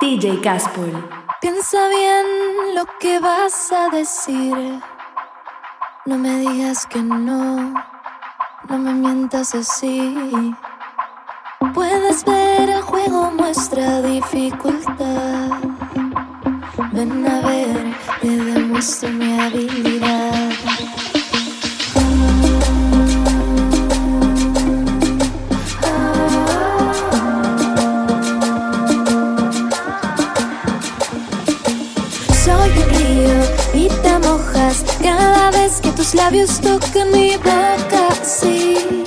DJ Caspol. Piensa bien lo que vas a decir. No me digas que no, no me mientas así. Puedes ver el juego muestra dificultad. Ven a ver, te demuestro mi habilidad. Tus labios tocan mi boca así.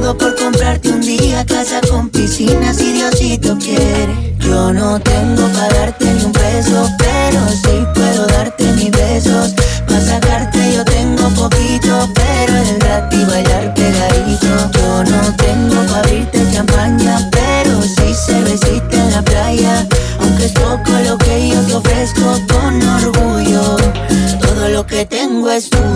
todo por comprarte un día casa con piscina si Diosito quiere. Yo no tengo para darte ni un peso, pero sí puedo darte mis besos. Para sacarte yo tengo poquito, pero es gratis bailar pegadito. Yo no tengo para abrirte champaña, pero sí cervecita en la playa. Aunque es poco lo que yo te ofrezco con orgullo, todo lo que tengo es tuyo.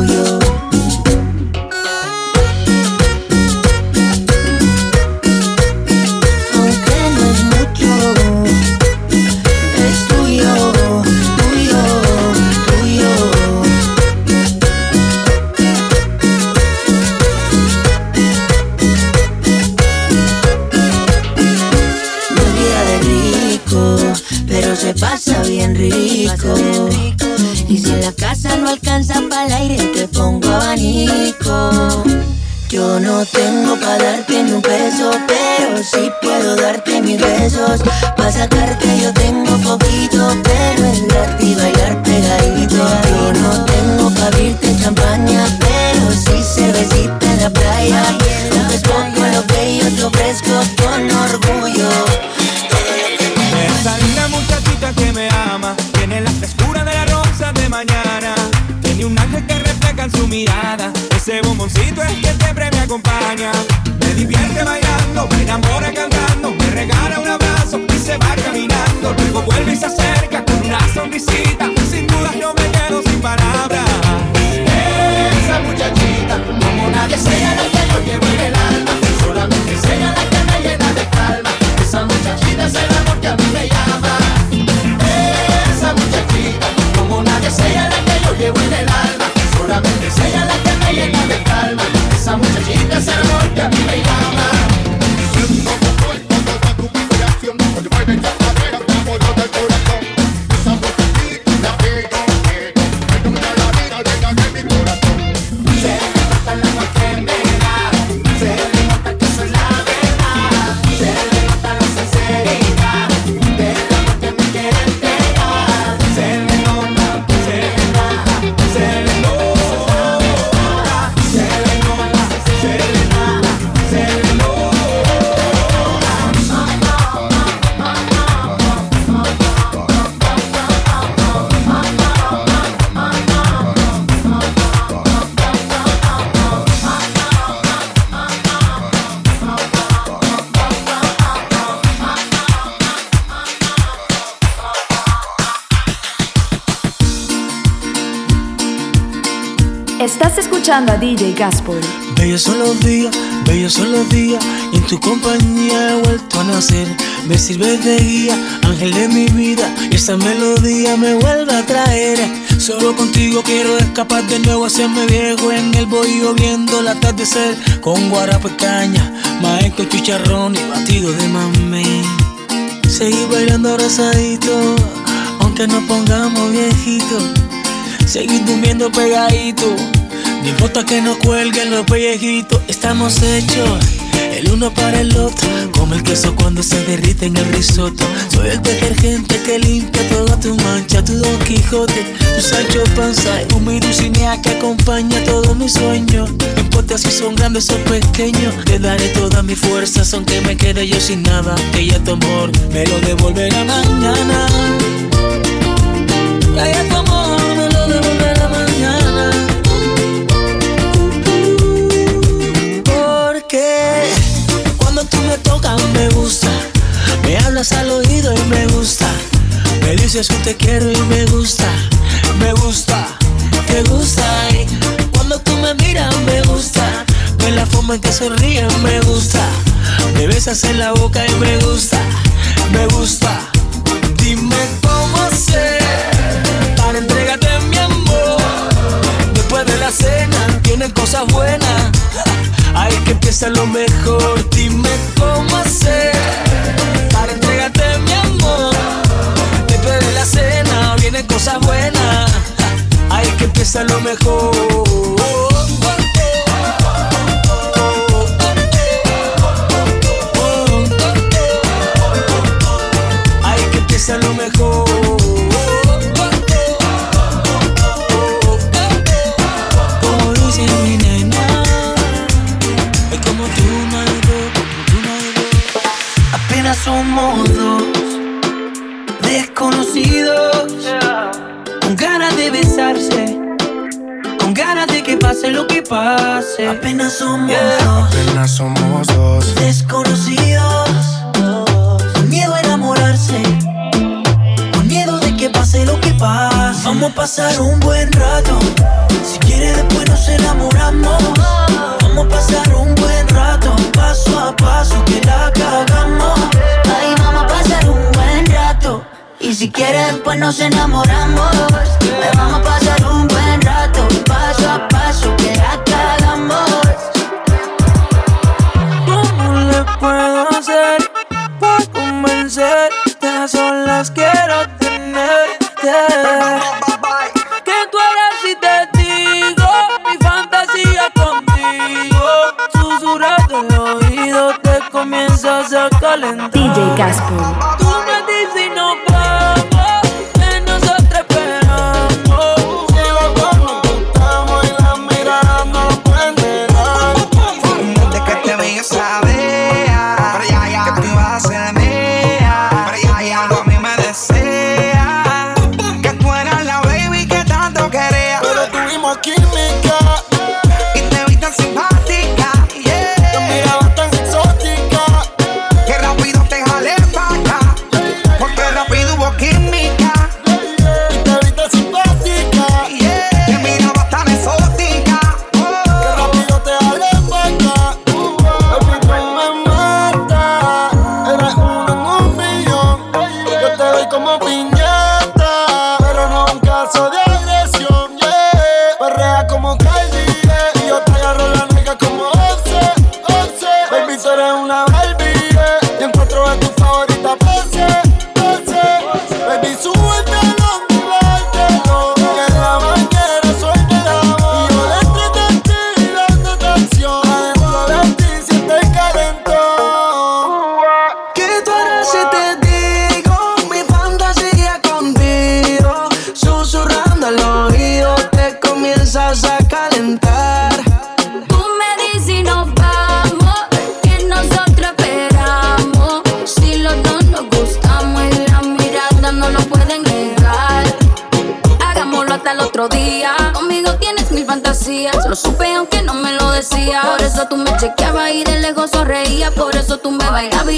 Escuchando a DJ Gaspol. Bellos son los días, bellos son los días y en tu compañía he vuelto a nacer. Me sirves de guía, ángel de mi vida y esta melodía me vuelve a traer. Solo contigo quiero escapar de nuevo, hacerme viejo en el bohío viendo el atardecer con guarapo y caña, con chicharrón y batido de mamey. Seguir bailando abrazadito, aunque nos pongamos viejitos. Seguir durmiendo pegadito. Ni importa que nos cuelguen los pellejitos. Estamos hechos el uno para el otro. Como el queso cuando se derrite en el risotto. Soy el detergente que limpia toda tu mancha. Tu Don Quijote, tu Sancho Panza. Tu mi Dulcinea que acompaña todos mis sueños. No importa si son grandes o pequeños. Te daré todas mis fuerzas aunque me quede yo sin nada. Que ya tu amor me lo devolverá mañana. Ya tu amor hablas al oído y me gusta, me dices que te quiero y me gusta, me gusta, te gusta. Cuando tú me miras me gusta, ve la forma en que sonríes me gusta, me besas en la boca y me gusta, me gusta. Dime cómo hacer para entregarte mi amor. Después de la cena vienen cosas buenas. Ahí que empieza lo mejor. Dime cómo hacer buenas. Ahí que empieza lo mejor.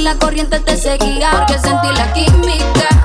La corriente te seguía. Porque sentí la química.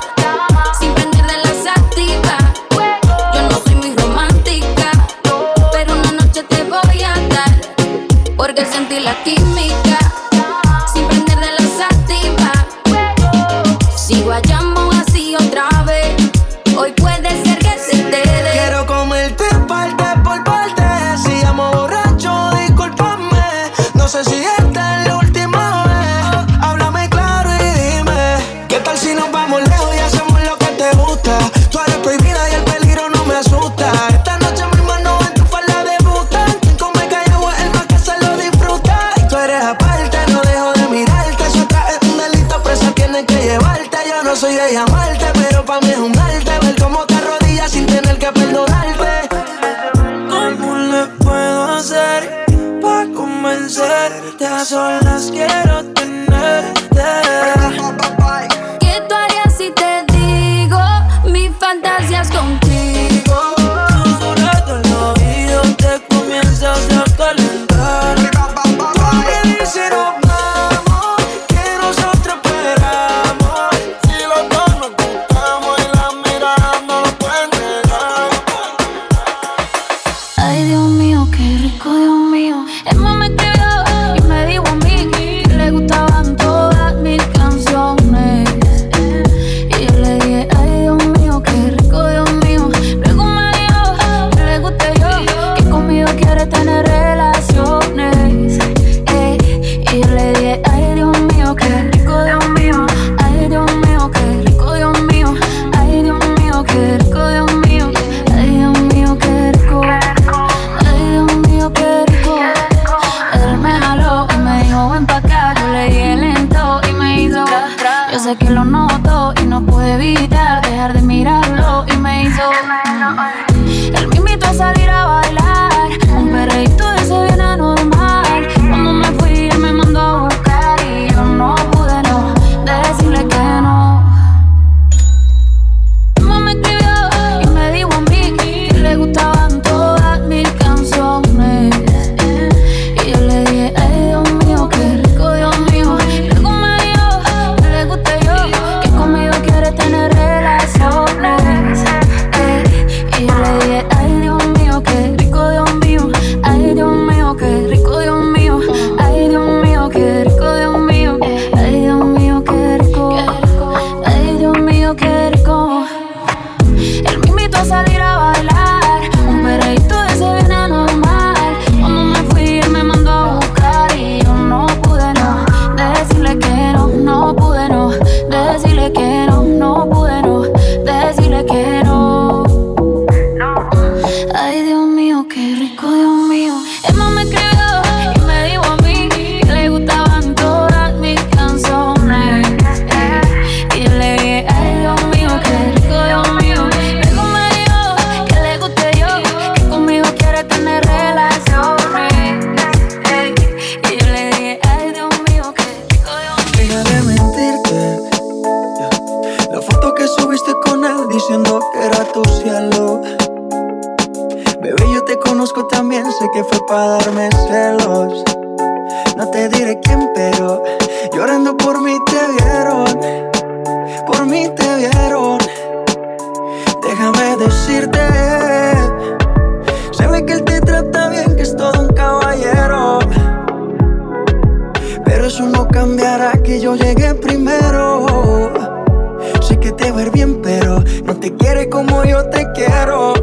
Yo te quiero.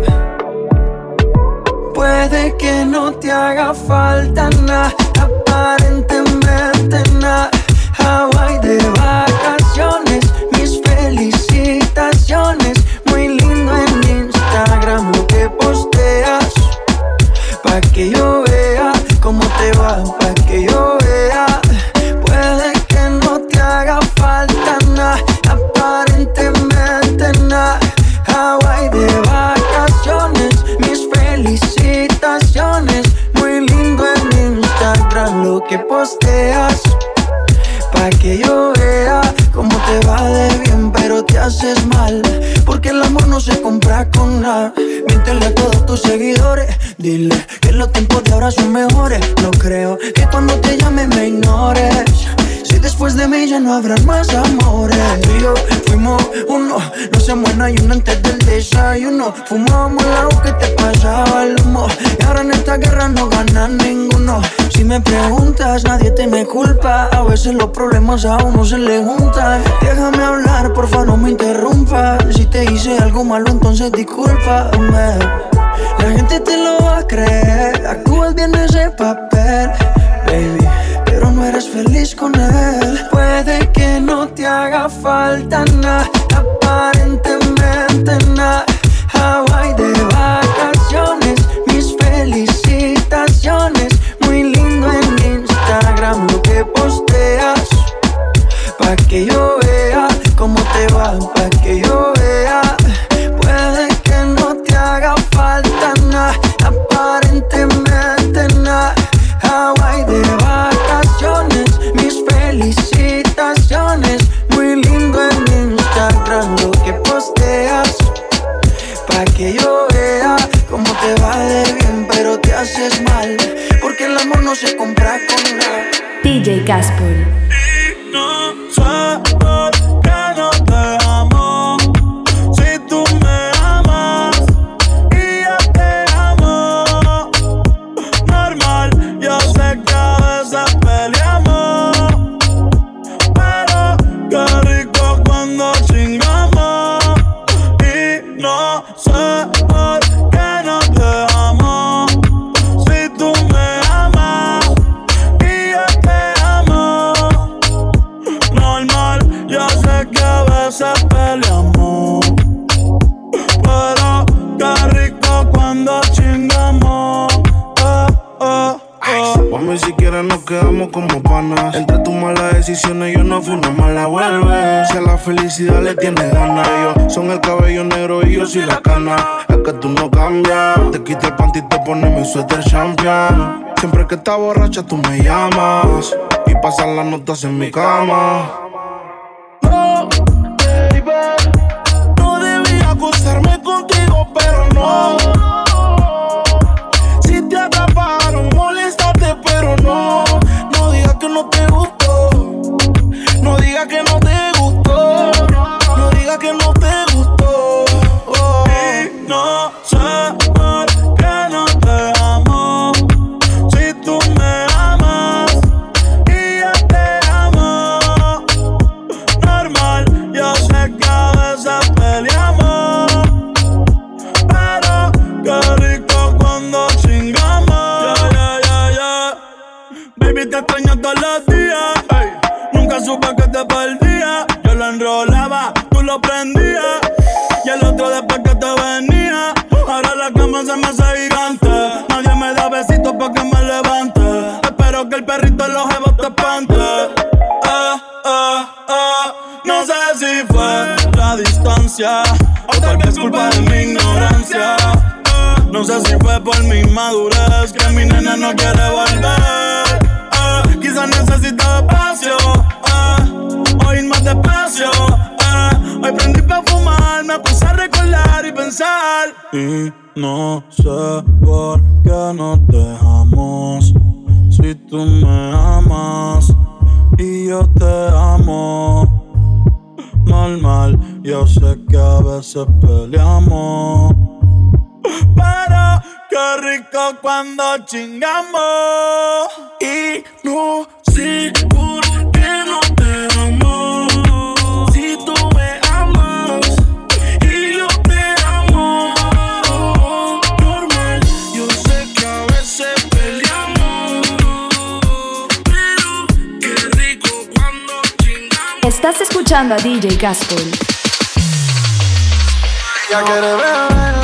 Puede que no te haga falta nada, aparentemente nada. Hawaii de vacaciones, mis felicitaciones. Muy lindo en Instagram lo que posteas. Pa' que yo vea cómo te va, pa' que yo vea. Posteas. Pa' que yo vea cómo te va de bien, pero te haces mal. Porque el amor no se compra con nada. Miéntele a todos tus seguidores. Dile que los tiempos de ahora son mejores. No creo que cuando te llame me ignores. Si después de mí ya no habrán más amores. Tú y yo fuimos uno, no se muera y uno antes del desayuno. Fumábamos el agua que te pasaba el humo. Y ahora en esta guerra no gana ninguno. Si me preguntas, nadie te me culpa. A veces los problemas a uno se le juntan. Déjame hablar, porfa, no me interrumpas. Si te hice algo malo, entonces discúlpame. La gente te lo va a creer. Actúas bien ese papel, baby. No eres feliz con él. Puede que no te haga falta nada, aparentemente nada. Hawaii de vacaciones, mis felicitaciones. Muy lindo en Instagram lo que posteas. Pa' que yo vea cómo te va, pa' que yo vea. No se compra con nada. DJ Gaspol. No suéter champion. Siempre que estás borracha tú me llamas. Y pasan las notas en mi cama. Veces peleamos. Pero qué rico cuando chingamos. Y no sé por qué no te amo. Si tú me amas y yo te amo. Normal, yo sé que a veces peleamos. Pero qué rico cuando chingamos. Estás escuchando a DJ Gaspol. Ella quiere beber,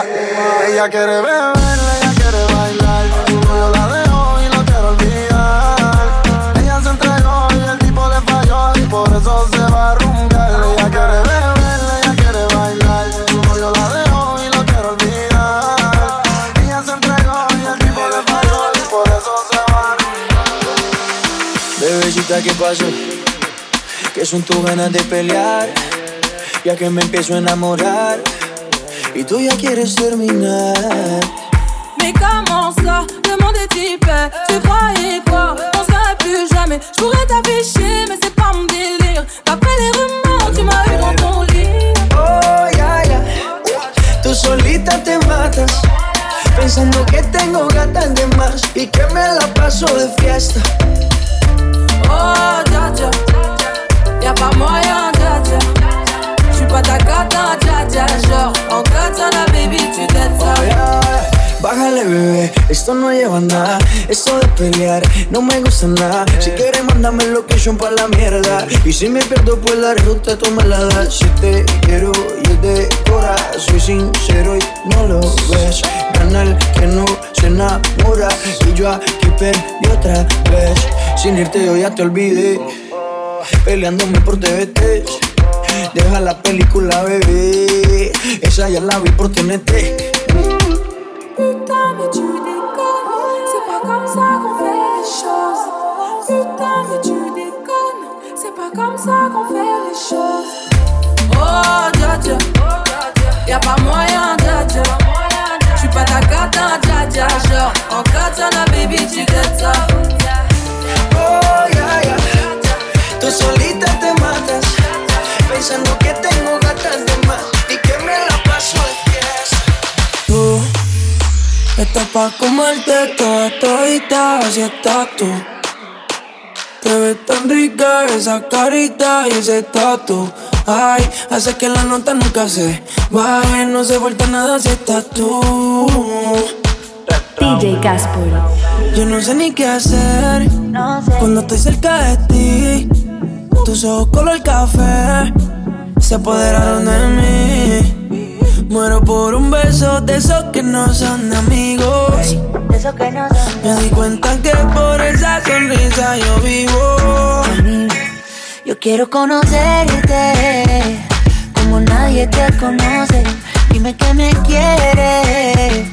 Ella quiere beber, ella quiere bailar. Novio la dejó y lo quiero olvidar. Ella se entregó y el tipo le falló y por eso se va a rumbear. Ella quiere beber, ella quiere bailar. Novio la dejó y lo quiero olvidar. Ella se entregó y el tipo le falló y por eso se va a rumbear. Bebecita, ¿qué pasó? Que son tus ganas de pelear, ya que me empiezo a enamorar y tú ya quieres terminar. Mais comment ça, monde est hyper Tu croyais quoi, on serait plus jamais Je pourrais t'afficher, mais c'est pas mon délire D'après les rumeurs, tu m'as eu dans ton lit Oh, ya, ya. Tú solita te matas, pensando que tengo gatas de más y que me la paso de fiesta. Oh, dja dja Y'a pas moyen, dja dja Genre, en katana, baby, tu t'aides ça Oh, ya. Bájale, bebé, esto no lleva nada. Esto de pelear no me gusta nada. Si quieres, mándame location pa' la mierda. Y si me pierdo, pues la ruta tú me la das. Si te quiero y es de cora, soy sincero y no lo ves. Gana el que no se enamora. Y yo aquí perdí otra vez. Sin irte, yo ya te olvidé. Peleándome por TVT. Deja la película, bebé. Esa ya la vi por TNT. Putain, mais tu déconnes C'est pas comme ça qu'on fait les choses Putain, mais tu déconnes C'est pas comme ça qu'on fait les choses Oh, dja dja Y'a pas moyen, dja dja J'suis pas ta cata, dja dja Genre, en katana, baby, tu gâtes ça estás pa' comerte toda todita, así estás tú. Te ves tan rica esa carita y ese tatu. Ay, hace que la nota nunca se baje, no se vuelta nada si estás tú. DJ Gaspol. Yo no sé ni qué hacer cuando estoy cerca de ti. Tus ojos color café se apoderaron de mí. Muero por un beso de esos que no son amigos. De esos que no son Me di cuenta que por esa sonrisa yo vivo. Yo quiero conocerte como nadie te conoce. Dime que me quieres,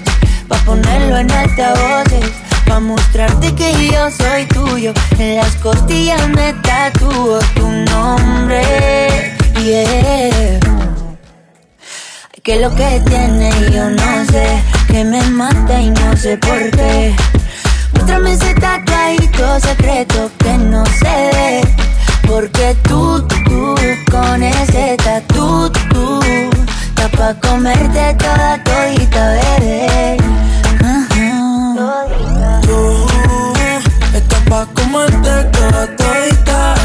pa' ponerlo en altavoces. Pa' mostrarte que yo soy tuyo. En las costillas me tatúo tu nombre. Yeah. Que lo que tiene yo no sé. Que me mata y no sé por qué. Muéstrame ese tatuadito secreto que no ve. Porque tú, tú, con ese tatu, tú, está pa' comerte toda todita, bebé. Ajá. Tú estás pa' comerte toda todita.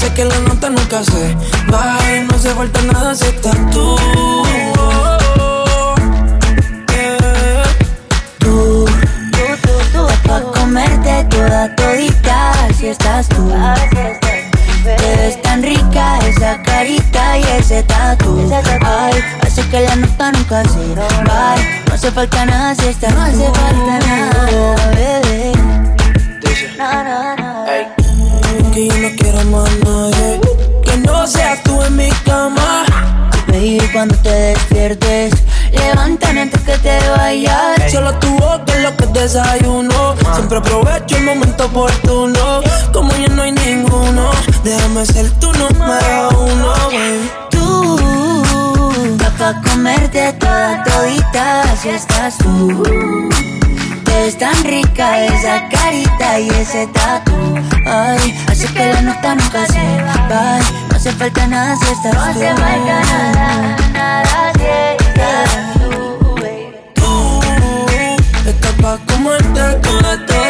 Hace que la nota nunca se baje. No hace falta nada si estás tú. Yeah. Tú, tú, tú, tú, pa' comerte toda todita, así estás tú. Te ves tan rica esa carita y ese tatu. Ay, hace que la nota nunca se vaya. No hace falta nada si estás No hace falta nada, bebé. No, no, no. Que yo no quiero más nadie. Que no seas tú en mi cama. Baby, cuando te despiertes, levántame antes que te vayas. Solo tu boca es lo que desayuno. Siempre aprovecho el momento oportuno. Como ya no hay ninguno, déjame ser tu número uno, baby. Tú, pa' comerte toda todita, así estás tú. Te ves tan rica esa carita y ese tatu. Ay, hace que la nota nunca se va. No hace falta nada si estás no tú. No hace falta nada, nada si estás tú, baby. Tú estás pa' comerte toda todita,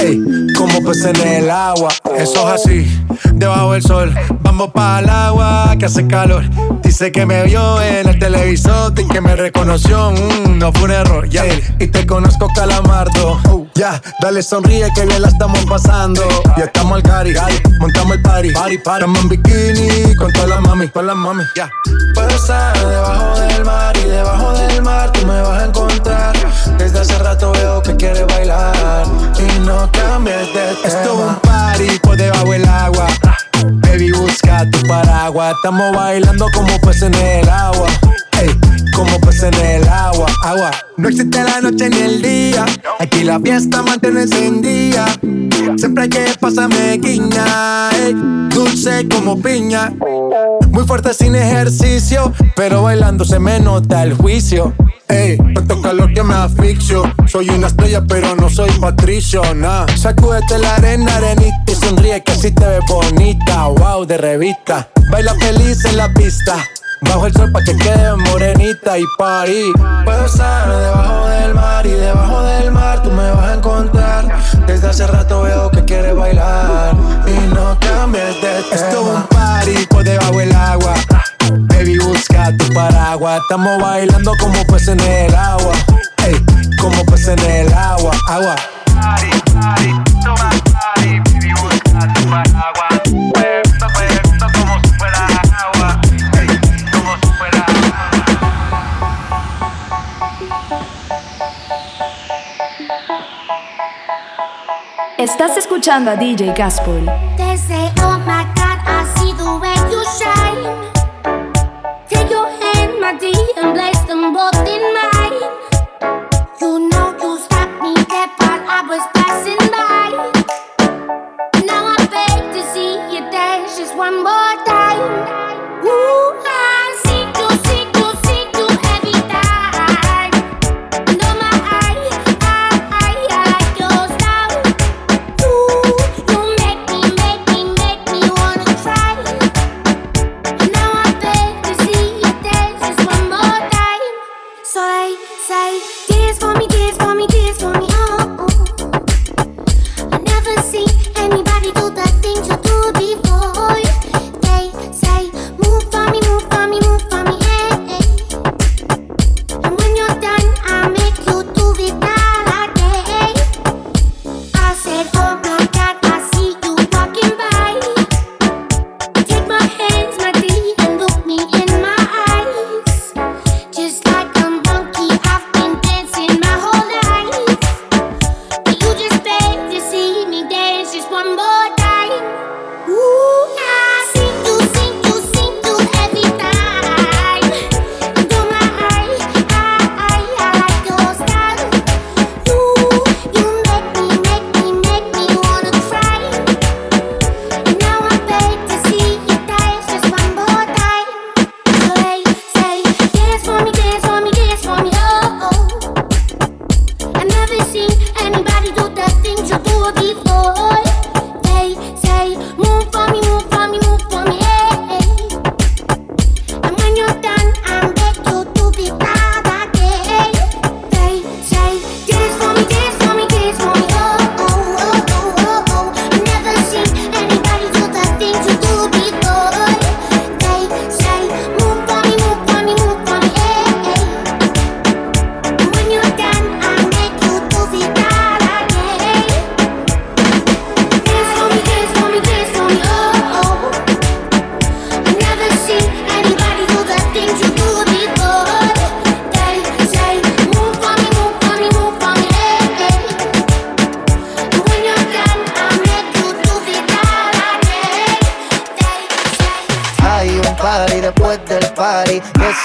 Ey, como peces en el agua. Eso es así, debajo del sol. Vamos para el agua que hace calor. Dice que me vio en el televisor y que me reconoció. Mm, no fue un error, ya. Y te conozco, calamardo. Ya, dale sonríe que bien la estamos pasando. Ya estamos al cari, montamos el party. Party, party. Estamos en bikini con todas las mami, con las mami, ya. Puedo estar debajo del mar y debajo del mar tú me vas a encontrar. Desde hace rato veo que quieres bailar y no de tema. Esto es un party por debajo del agua. Baby, busca tu paraguas. Estamos bailando como peces en el agua. Como peces en el agua, agua. No existe la noche ni el día. Aquí la fiesta mantiene encendida. Siempre hay que pasarme guiña. ey, dulce como piña. Muy fuerte sin ejercicio, pero bailando se me nota el juicio. Ey, tanto calor que me asfixio. Soy una estrella, pero no soy patricio, nah. Sacúdete la arena, arenita y sonríe que así te ves bonita. Wow, de revista. Baila feliz en la pista. Bajo el sol pa' que quede morenita y party. Puedo estar debajo del mar y debajo del mar tú me vas a encontrar. Desde hace rato veo que quieres bailar y no cambies de tema. Esto es un party por debajo del agua. Baby, busca tu paraguas. Estamos bailando como peces en el agua. Ey, como peces en el agua, agua. Estás escuchando a DJ Gaspol. Oh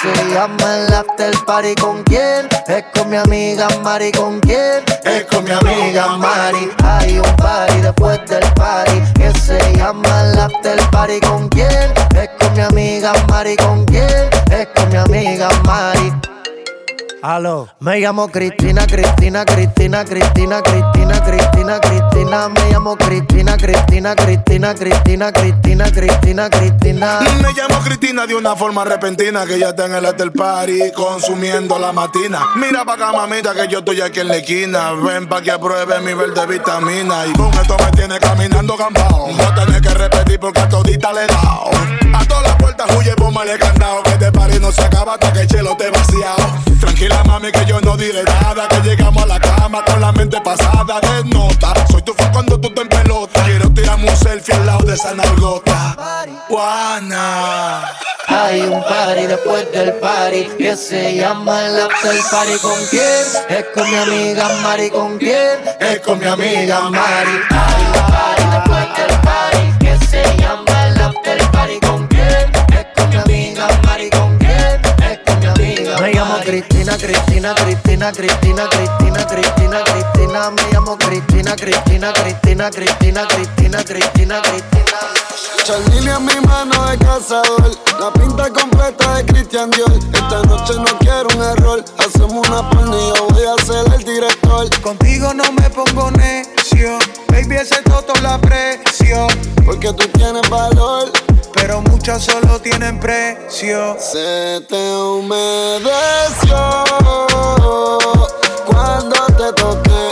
se llama el after party con quién? Es con mi amiga Mari con quién? Es con mi amiga Mari. Hay un party después del party que se llama el after party con quién? Es con mi amiga Mari con quién? Es con mi amiga Mari. Aló. Me llamo Cristina, Cristina, Cristina, Cristina, Cristina, Cristina, Cristina. Me llamo Cristina, Cristina, Cristina, Cristina, Cristina, Cristina, Cristina. Me llamo Cristina de una forma repentina que ya está en el hotel party consumiendo la matina. Mira pa' acá, mamita, que yo estoy aquí en la esquina. Ven pa' que apruebe mi verde vitamina. Y con esto me tiene caminando gambao. No tenés que repetir porque a todita le he dado. A todas las puertas huye, póngale candado. Que este party no se acaba hasta que el chelo te vaciado. Tranquila, mami, que yo no diré nada. Que llegamos a la cama con la mente pasada de nota. Soy tu fan cuando tú te en pelota. Quiero tirarme un selfie al lado de esa nalgota. Juana. Hay un party después del party que se llama el after party con quién? Es con mi amiga Mari con quién? Es con mi amiga Mari. Hay un party después del Cristina, Cristina, Cristina, Cristina, Cristina, Cristina, Cristina. Me llamo Cristina, Cristina, Cristina, Cristina, Cristina, Cristina, Cristina. Charlene en mi mano de cazador, la pinta completa de Christian Dior. Esta noche no quiero un error, hacemos una porno y yo voy a ser el director. Contigo no me pongo necio, baby ese toto la aprecio. Porque tú tienes valor, pero muchas solo tienen precio. Se te humedeció cuando te toqué,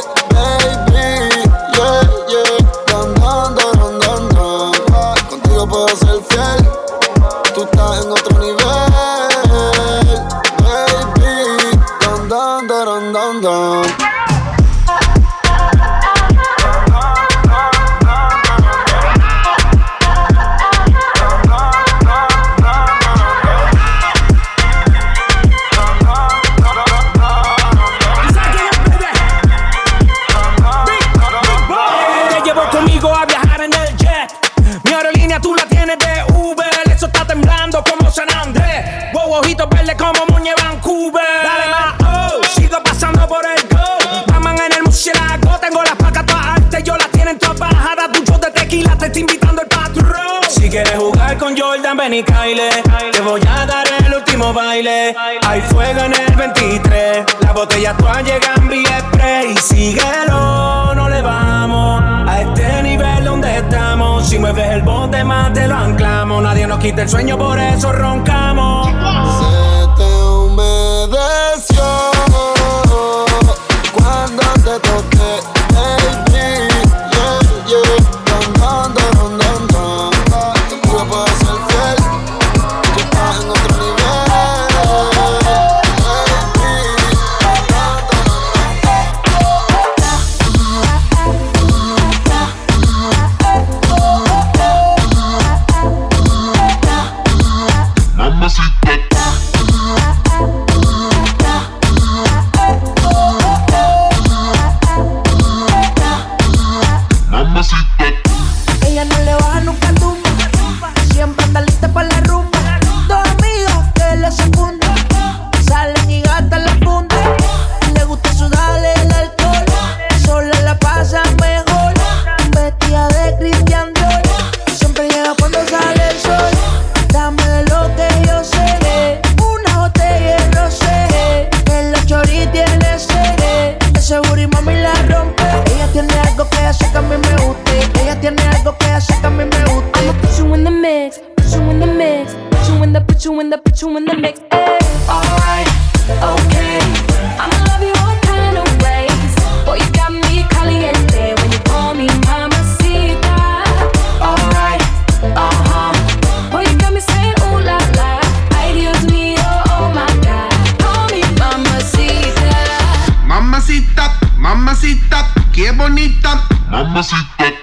bonita. Mamacita.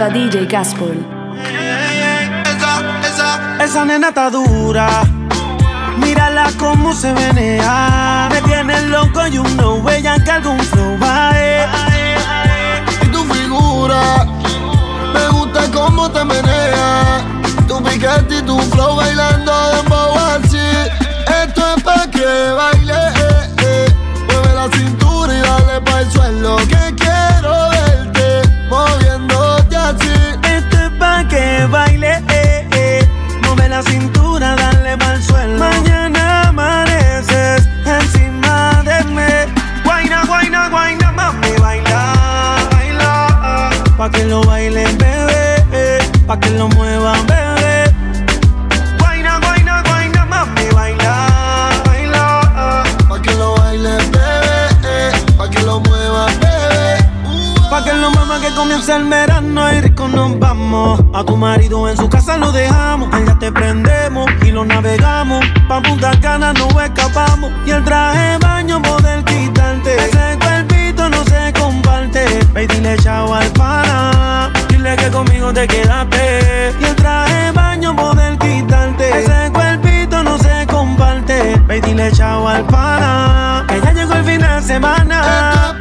escuchando a DJ Gaspol. Esa, esa, esa nena está dura. Mírala cómo se venea. Me tiene loco y un no vean que algún flow va. Y tu figura, me gusta cómo te menea. Tu piquete y tu flow bailando de así. Esto es pa' que baile pa' que lo muevan, bebé. Guayna, guayna, guayna, mami, baila, baila. Pa' que lo baile, bebé, eh. pa' que lo mueva, bebé. Pa' que lo mueva que comienza el verano y rico nos vamos. A tu marido en su casa lo dejamos, allá te prendemos y lo navegamos. Pa' Punta Cana nos escapamos y el traje baño poder quitarte. Ese cuerpito no se comparte, baby, dile chao al pana que conmigo te quedaste. Y el traje baño poder quitarte. Ese cuerpito no se comparte. Ve y dile chao al pana. Que ya llegó el fin de semana.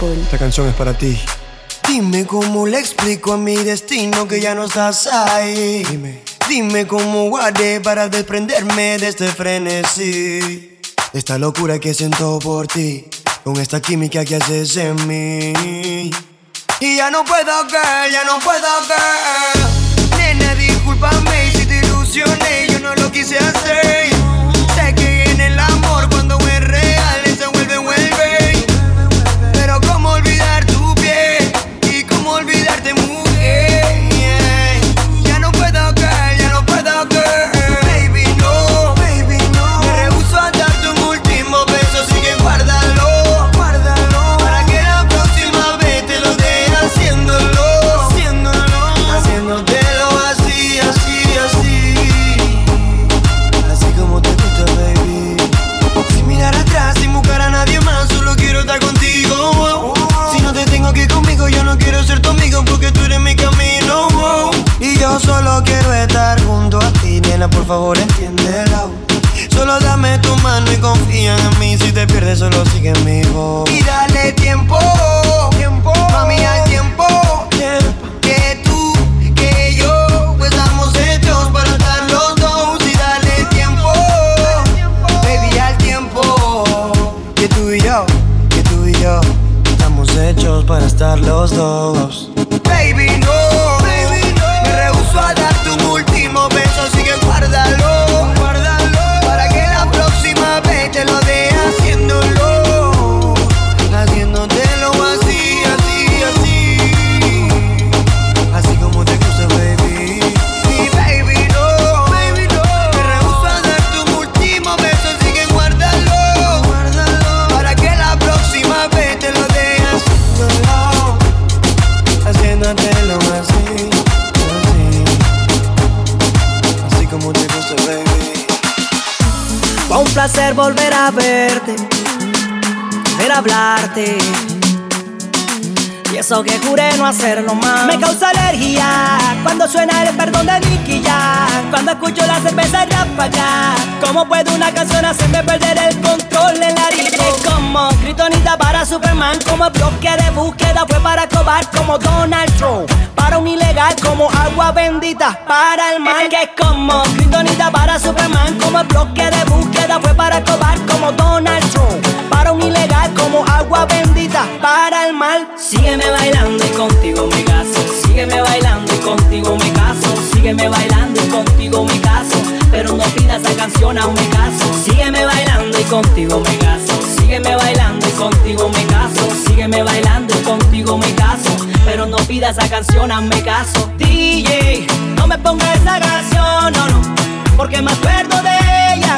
Gospel. Esta canción es para ti. Dime cómo le explico a mi destino que ya no estás ahí. Dime, Dime cómo guardé para desprenderme de este frenesí. De esta locura que siento por ti, con esta química que haces en mí. Y ya no puedo que, ya no puedo que. Nena, discúlpame si te ilusioné, yo no lo quise hacer. Por favor entiéndelo. Solo dame tu mano y confía en mí. Si te pierdes, solo sigue mi voz. Y dale tiempo, tiempo, mami, al tiempo. Que tú, que yo, pues estamos hechos para estar los dos. Y dale tiempo, baby, al tiempo. Que tú y yo, que tú y yo, estamos hechos para estar los dos. Volver a verte, volver a hablarte. Y eso que juré no hacerlo más. Me causa alergia cuando suena el perdón de Nicky Jam. Cuando escucho la cerveza ráfaga. ¿Cómo puede una canción hacerme perder Superman. Como bloque de búsqueda fue para cobar como Donald Trump. Para un ilegal como agua bendita para el mal. Que es como Kryptonita para Superman. Como bloque de búsqueda fue para cobar como Donald Trump. Para un ilegal como agua bendita para el mal. Sígueme bailando y contigo me caso. Sígueme bailando y contigo me caso. Sígueme bailando y contigo me caso. Pero no pidas esa canción aún me caso. Sígueme bailando y contigo me caso. Sígueme bailando contigo me caso. Sígueme bailando y contigo me caso. Pero no pidas esa canción aún me caso. DJ, no me pongas esa canción, no, no. Porque me acuerdo de ella.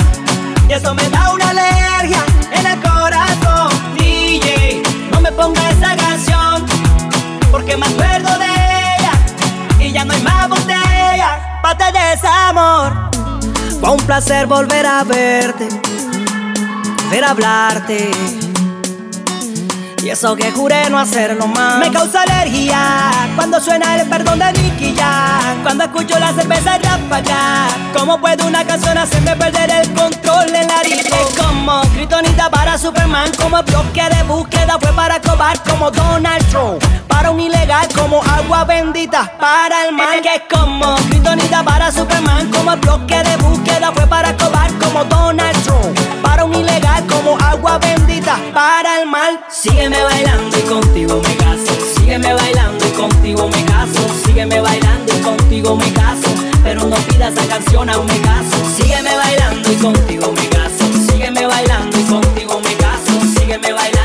Y eso me da una alergia en el corazón. DJ, no me pongas esa canción. Porque me acuerdo de ella. Y ya no hay más botella. Pate de desamor. Fue un placer volver a verte. A hablarte. Y eso que juré no hacerlo más. Me causa alergia cuando suena el perdón de Nicky Jam. Cuando escucho la cerveza ráfaga. ¿Cómo puede una canción hacerme perder el control en la Es como Kryptonita para Superman. Como bloque de búsqueda fue para cobar como Donald Trump. Para un ilegal como agua bendita para el mal. Que es como Kryptonita para Superman. Como bloque de búsqueda fue para cobar como Donald Trump. Para un ilegal como agua bendita para el mal. Sígueme bailando y contigo me caso. Sígueme bailando y contigo me caso. Sígueme bailando y contigo me caso. Pero no pidas esa canción aún me caso. Sígueme bailando y contigo me caso. Sígueme bailando y contigo me caso. Sígueme bailando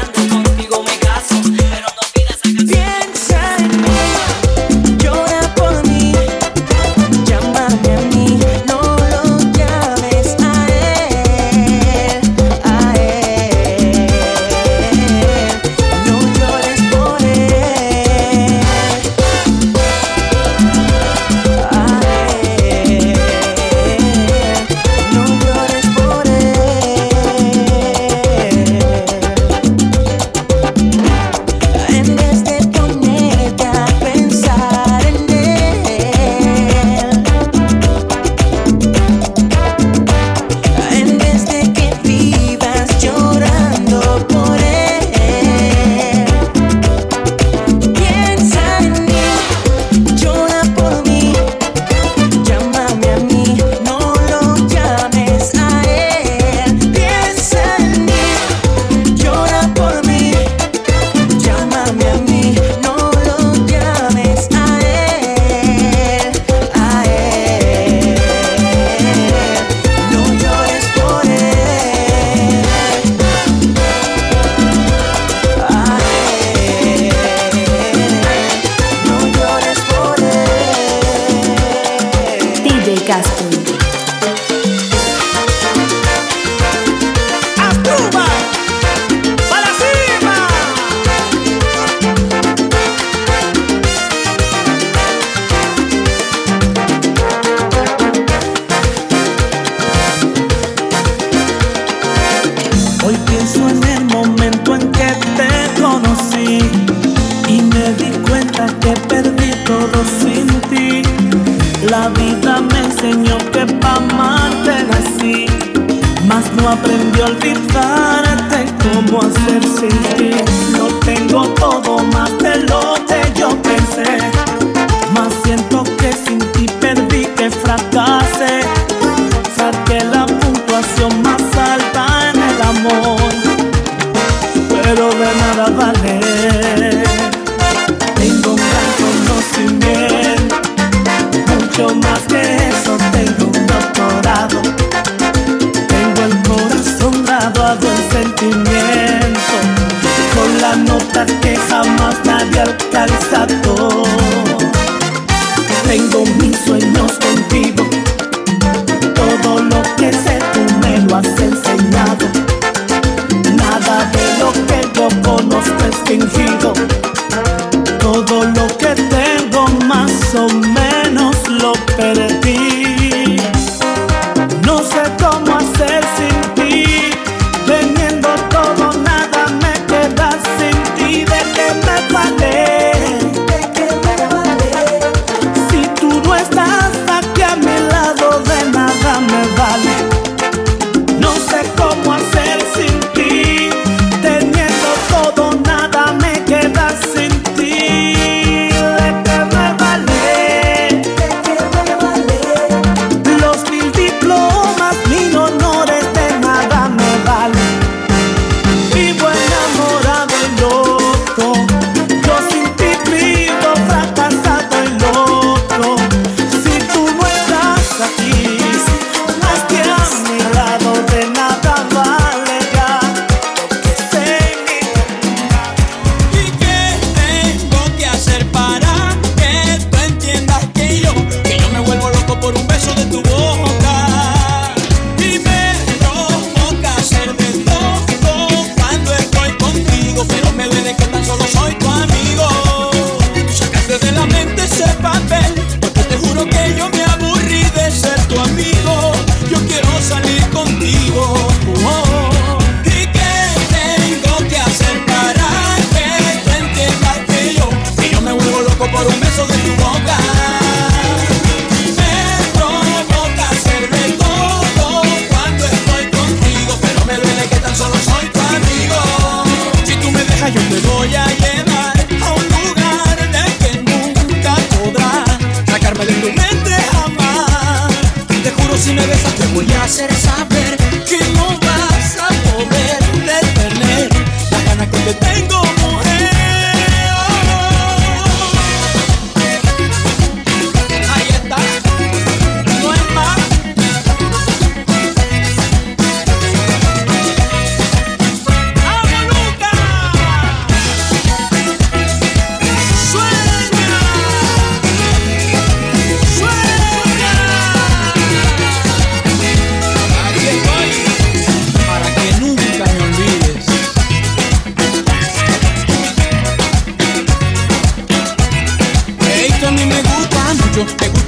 come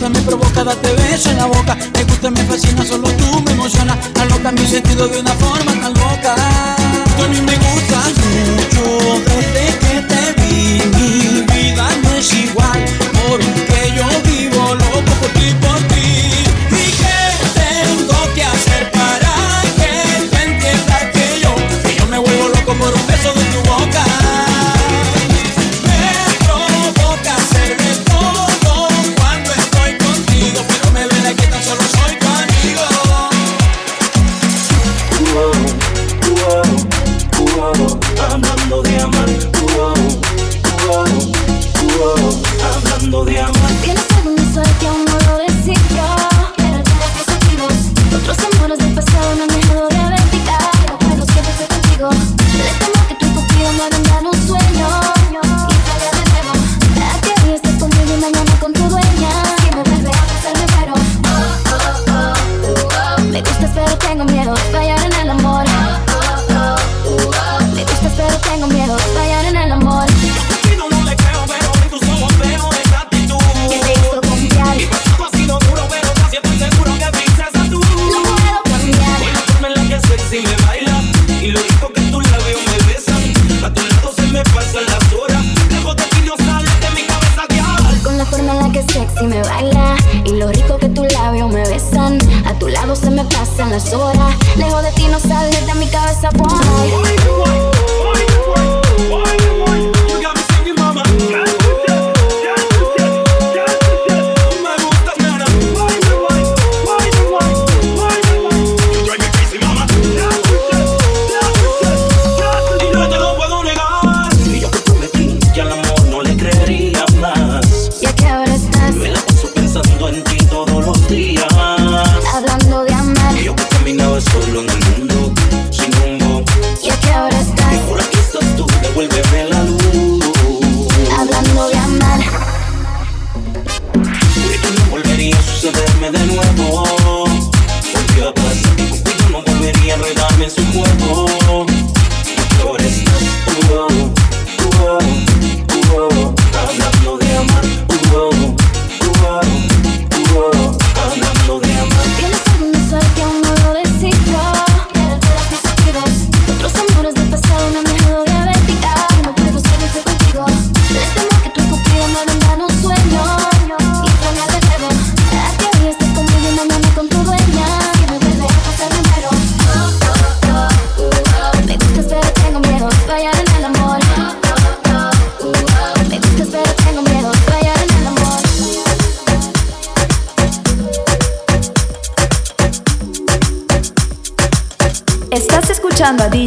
me provoca, date beso en la boca. Me gusta, me fascina, solo tú me emocionas. Aloca mi sentido de una forma tan loca. Tú a mí me gustas mucho,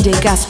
DJ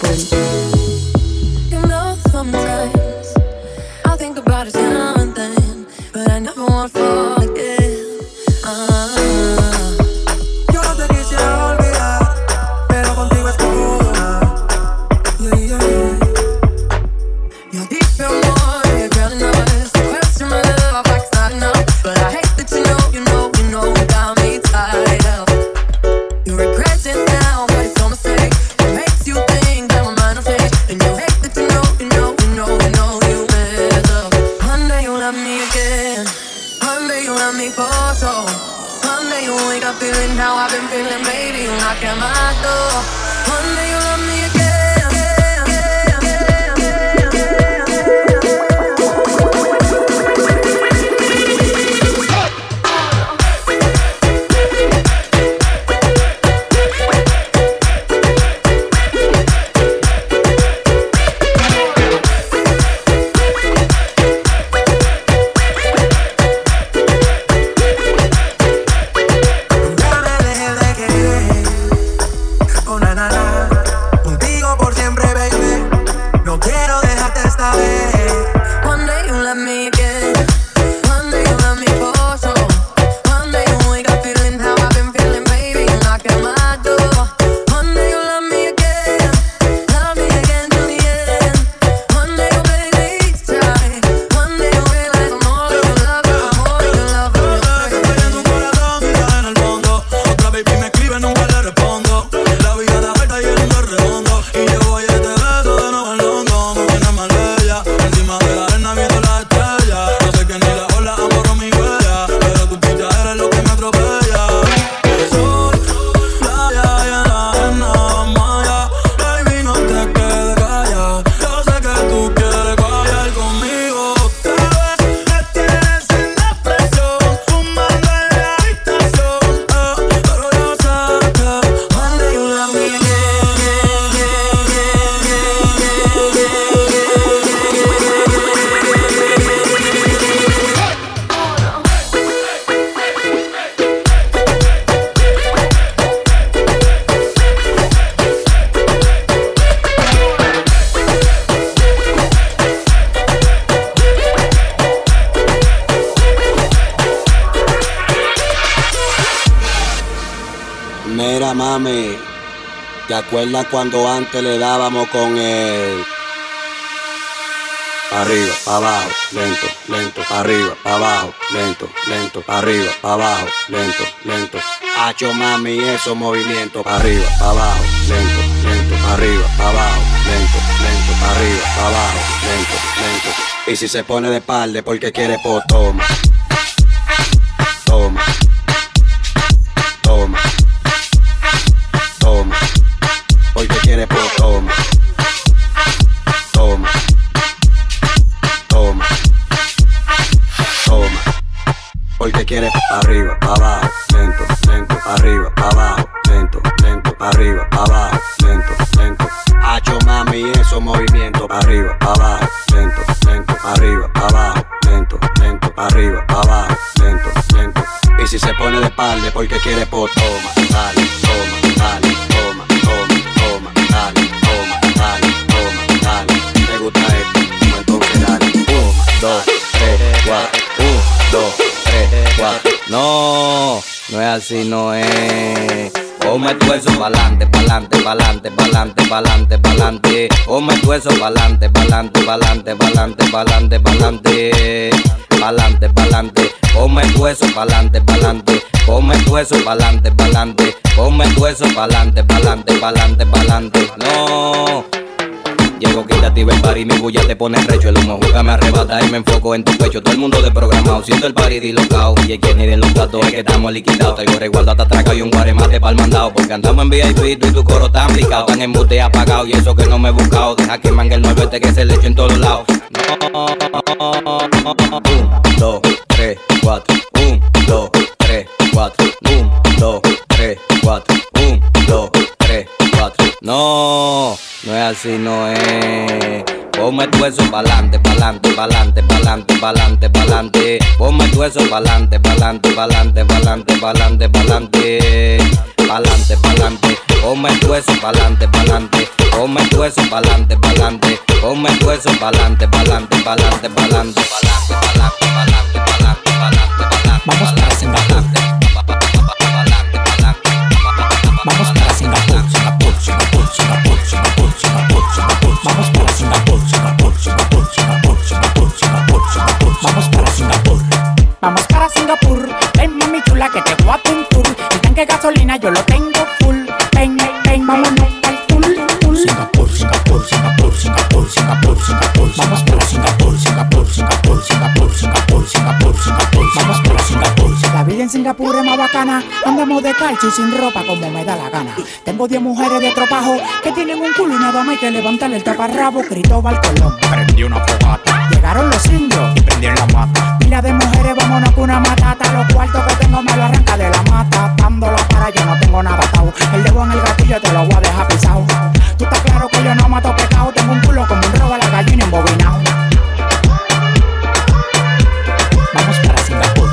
acuerdas cuando antes le dábamos con el arriba, abajo, lento, lento, arriba, abajo, lento, lento, arriba, abajo, lento, lento. Hacho mami, esos movimientos, arriba, abajo, lento, lento, arriba, abajo, lento, lento, arriba, abajo, lento, lento. Y si se pone de palde porque quiere, pues. Es. Ponme tu eso pa'lante, pa'lante, pa'lante, pa'lante, pa'lante, pa'lante. Ponme tu eso pa'lante, pa'lante, pa'lante, pa'lante, pa'lante, pa'lante. Pa'lante, pa'lante. Ponme tu eso pa'lante, pa'lante. Ponme tu eso pa'lante, pa'lante. Ponme tu eso pa'lante, pa'lante, pa'lante, pa'lante. No. Llego quitativa el party, mi bulla te pone recho El humo juega me arrebata y me enfoco en tu pecho Todo el mundo desprogramado, siento el party dislocado Y el que ni de los datos es que estamos liquidados Traigo resguardo hasta atraca y un guaremate pa'l mandado Porque andamos en VIP tú y tu coro tan picado Tan en mute apagado y eso que no me he buscado Deja que mangue el 9 este que se le eche en todos lados No, un, dos, tres, cuatro Un, dos, tres, cuatro Un, dos, tres, cuatro Un, dos, No, no es así, no es Ponme tu eso pa'lante, pa'lante, pa'lante, pa'lante, pa'lante, pa'lante Ponme tu eso pa'lante, pa'lante, pa'lante, pa'lante, pa'lante, pa'lante Pa'lante, pa'lante Ponme tu eso pa'lante, pa'lante Ponme tu eso pa'lante, pa'lante Ponme tu eso pa'lante, pa'lante, pa'lante, pa'lante, pa'lante, pa'lante, pa'lante, pa'lante, pa'lante, pa'lante ven mami chula que te voy a tour El tanque de gasolina yo lo tengo full Ven, ven, vámonos al full, full Singapur, Singapur, Singapur, Singapur, Singapur, Singapur Vamos para Singapur, Singapur, Singapur, Singapur, Singapur, Singapur, Singapur Vamos para Singapur La vida en Singapur es más bacana Andamos de calcio y sin ropa como me da la gana Tengo 10 mujeres de tropajo Que tienen un culo y nada más hay que levantarle el taparrabo Cristóbal Colón Prendí una fogata Llegaron los indios y prendí en la mata Pila de mujeres, vámonos con una matata. Los cuartos que tengo me lo arranca de la mata. Dándola para yo no tengo nada atado. El dedo en el gatillo te lo voy a dejar pisado. Tú estás claro que yo no mato pecado. Tengo un culo como un robo a la gallina embobinado. Vamos para Singapur.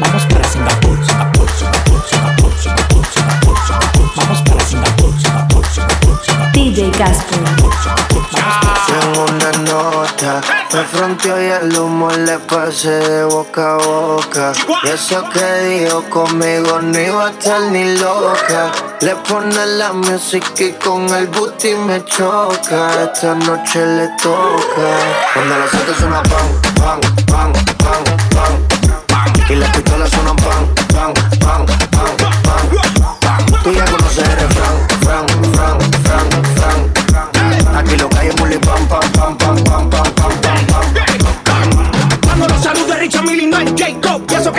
Vamos para Singapur, Singapur, Singapur, Singapur, Singapur, Singapur, Singapur. Vamos para Singapur, Singapur, Singapur, Singapur. DJ Casper. Tengo una me fronteó y el humo le pasé de boca a boca. Y eso que dijo conmigo no iba a estar ni loca. Le pone la música y con el booty me choca. Esta noche le toca. Cuando la siento suena pan, pan, pan, pan, pan. Y las pistolas suenan pan, pan, pan, pan,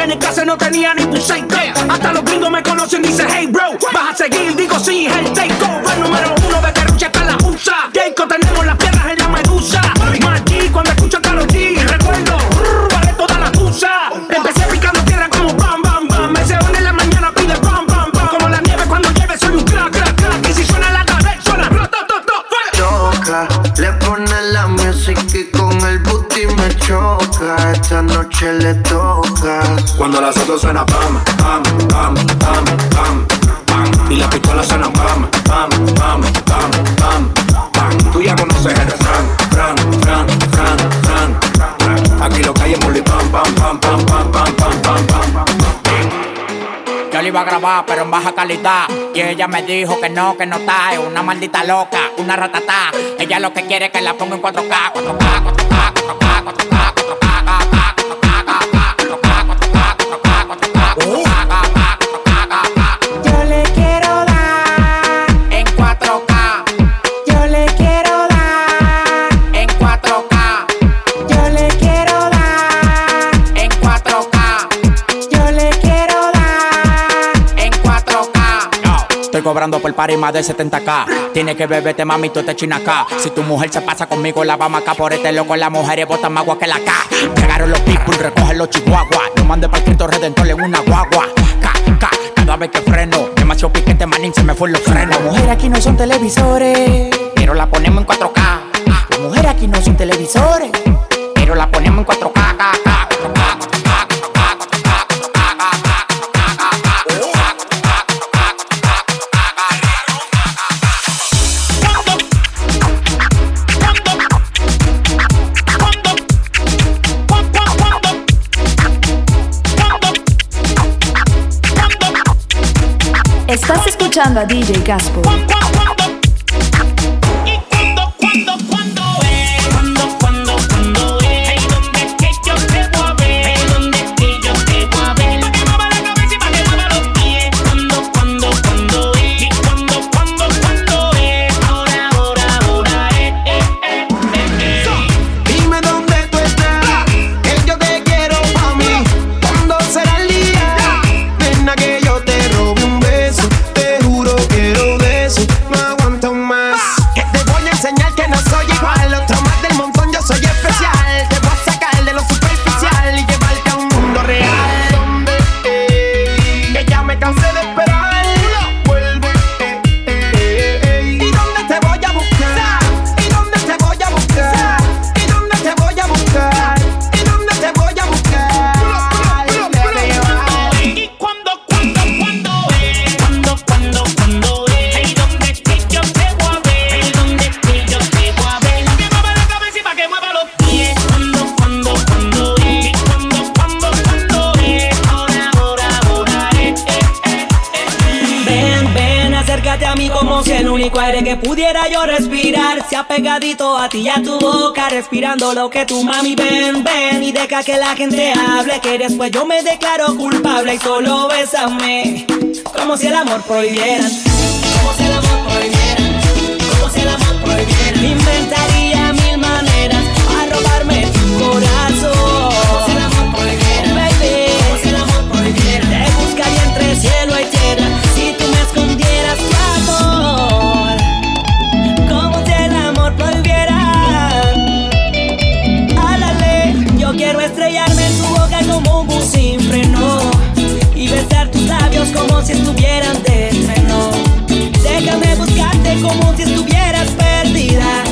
en el casa no tenía ni un psycho Hasta los gringos me conocen, dice hey bro Vas a seguir, digo sí, es el número uno de Peruche hasta la USA. Jacob tenemos las piedras en la medusa. Maggi cuando escucho a G Recuerdo, brr, vale toda la tusa. Empecé picando tierra como bam, bam, bam. Me se en la mañana pide bam, bam, bam. Como la nieve cuando llueve soy un crack, crack, crack. Y si suena la tablet, suena ro, to, to, to, fuera. Choca, le pone la música y con el booty me choca. Esta noche le toca. Cuando la soto suena pam, pam, pam, pam, pam, pam. Y la pistola suena pam, pam, pam, pam, pam, pam. Tú ya conoces el refrán, fran, fran, fran, fran. Aquí lo que hay es pam, pam, pam, pam, pam, pam, pam, pam, pam. Yo le iba a grabar, pero en baja calidad. Y ella me dijo que no, que no está. Es una maldita loca, una ratata. Ella lo que quiere es que la ponga en 4K, 4K, 4K, 4K, 4K, 4K, 4K. cobrando por par y más de 70k. Tienes que beberte, mami, tú te chinas acá. Si tu mujer se pasa conmigo, la vamos acá por este loco. Las mujeres botan más agua que la K. Llegaron los people, recogen los chihuahuas. No mande para Cristo Redentor en una guagua. K, K, cada vez que freno. Demasiado piquete, manín, se me fue los frenos. Las mujeres aquí no son televisores, pero la ponemos en 4K. Las mujeres aquí no son televisores, pero la ponemos en 4K. Chamba DJ Gaspo. patillas tu boca, respirando lo que tu mami ven, ven. Y deja que la gente hable, que después yo me declaro culpable. Y solo bésame, como si el amor prohibiera como si el amor prohibiera como si el amor prohibieran, me inventaría y besar tus labios como si estuvieran de estreno. Déjame buscarte como si estuvieras perdida.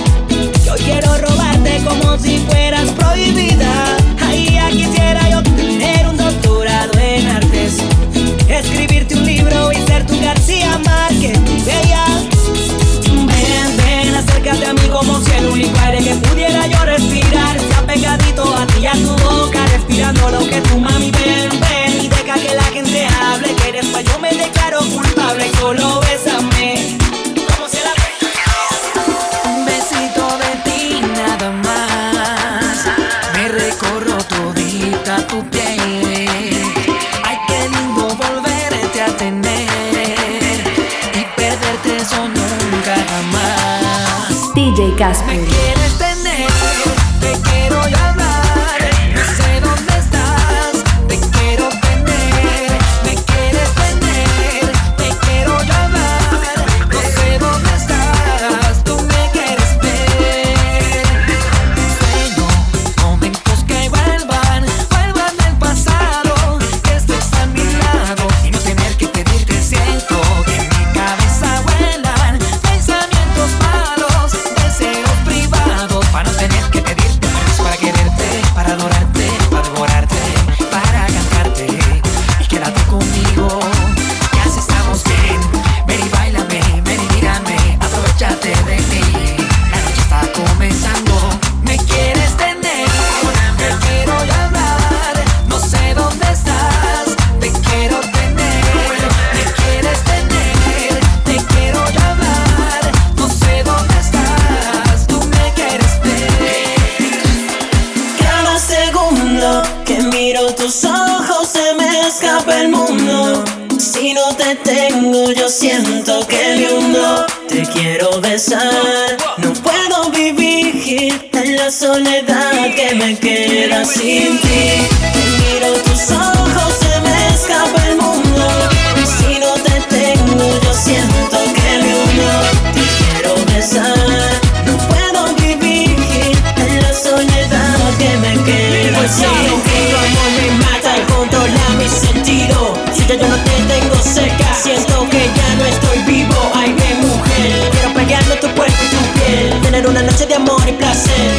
Ya yo no te tengo cerca. Siento que ya no estoy vivo Ay, mi mujer. Quiero pegarme tu cuerpo y tu piel. Tener una noche de amor y placer.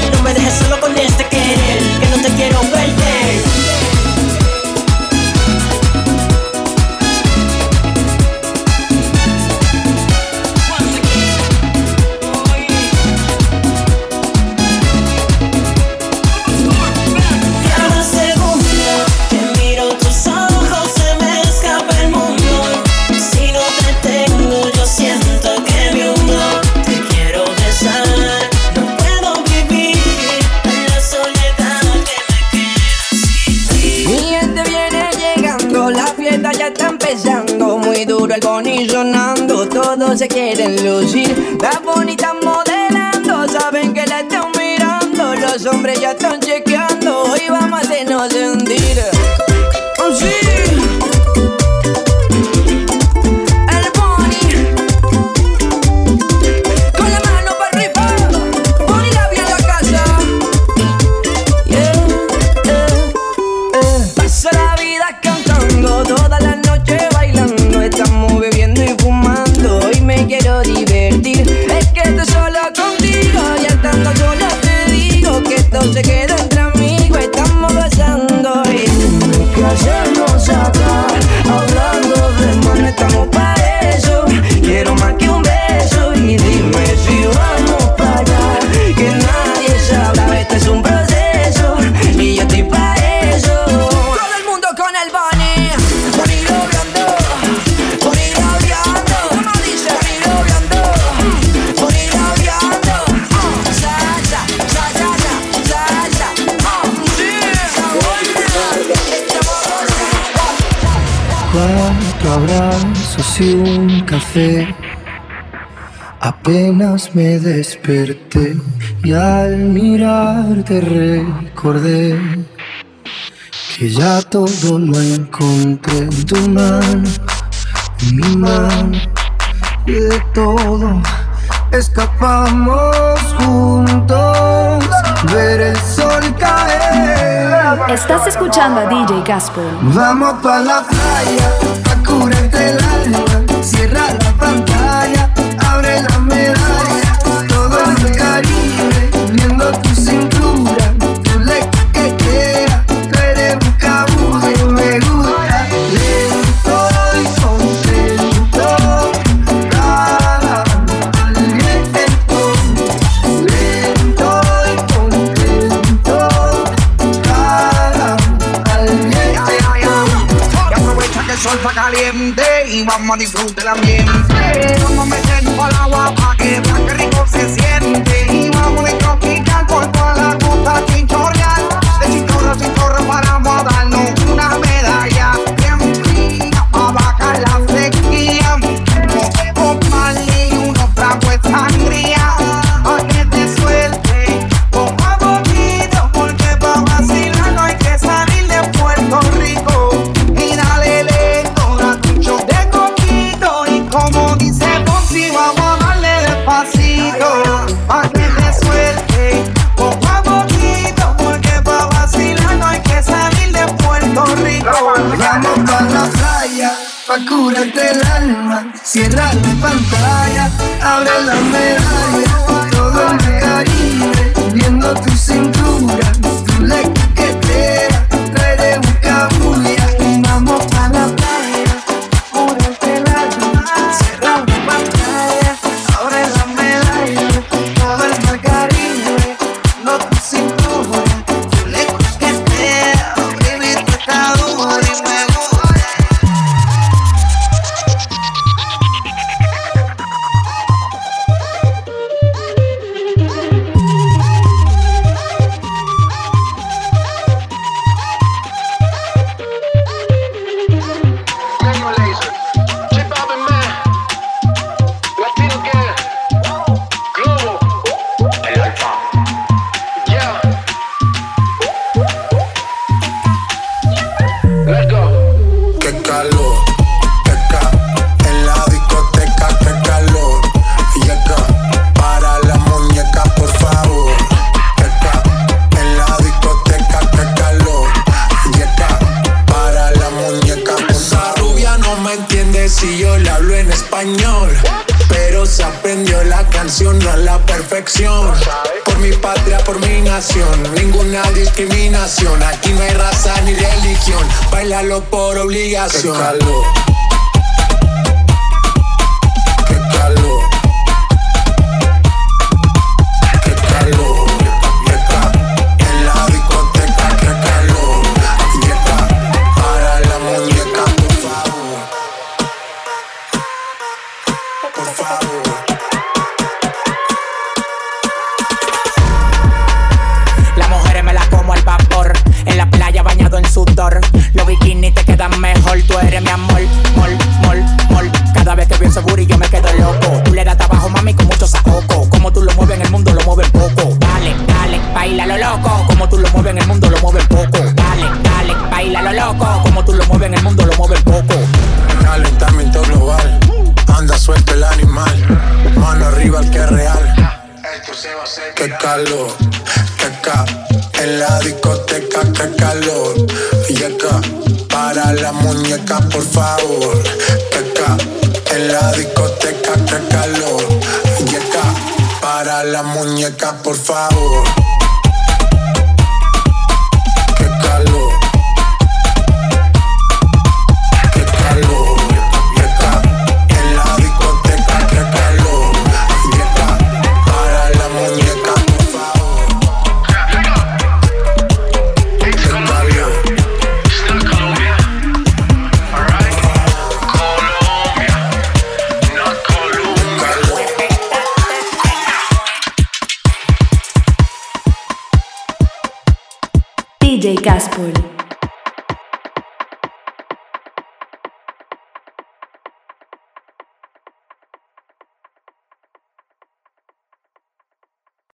Apenas me desperté y al mirarte recordé que ya todo lo encontré en tu mano, en mi mano, y de todo escapamos juntos, ver el sol caer. Estás escuchando a DJ Casper. Vamos pa la playa, a curarte el alma, cierra la pantalla. Y vamos a disfrutar también. Vamos a meternos al agua pa' que vean que rico se siente. Y vamos a tropical por toda la costa. por obligación.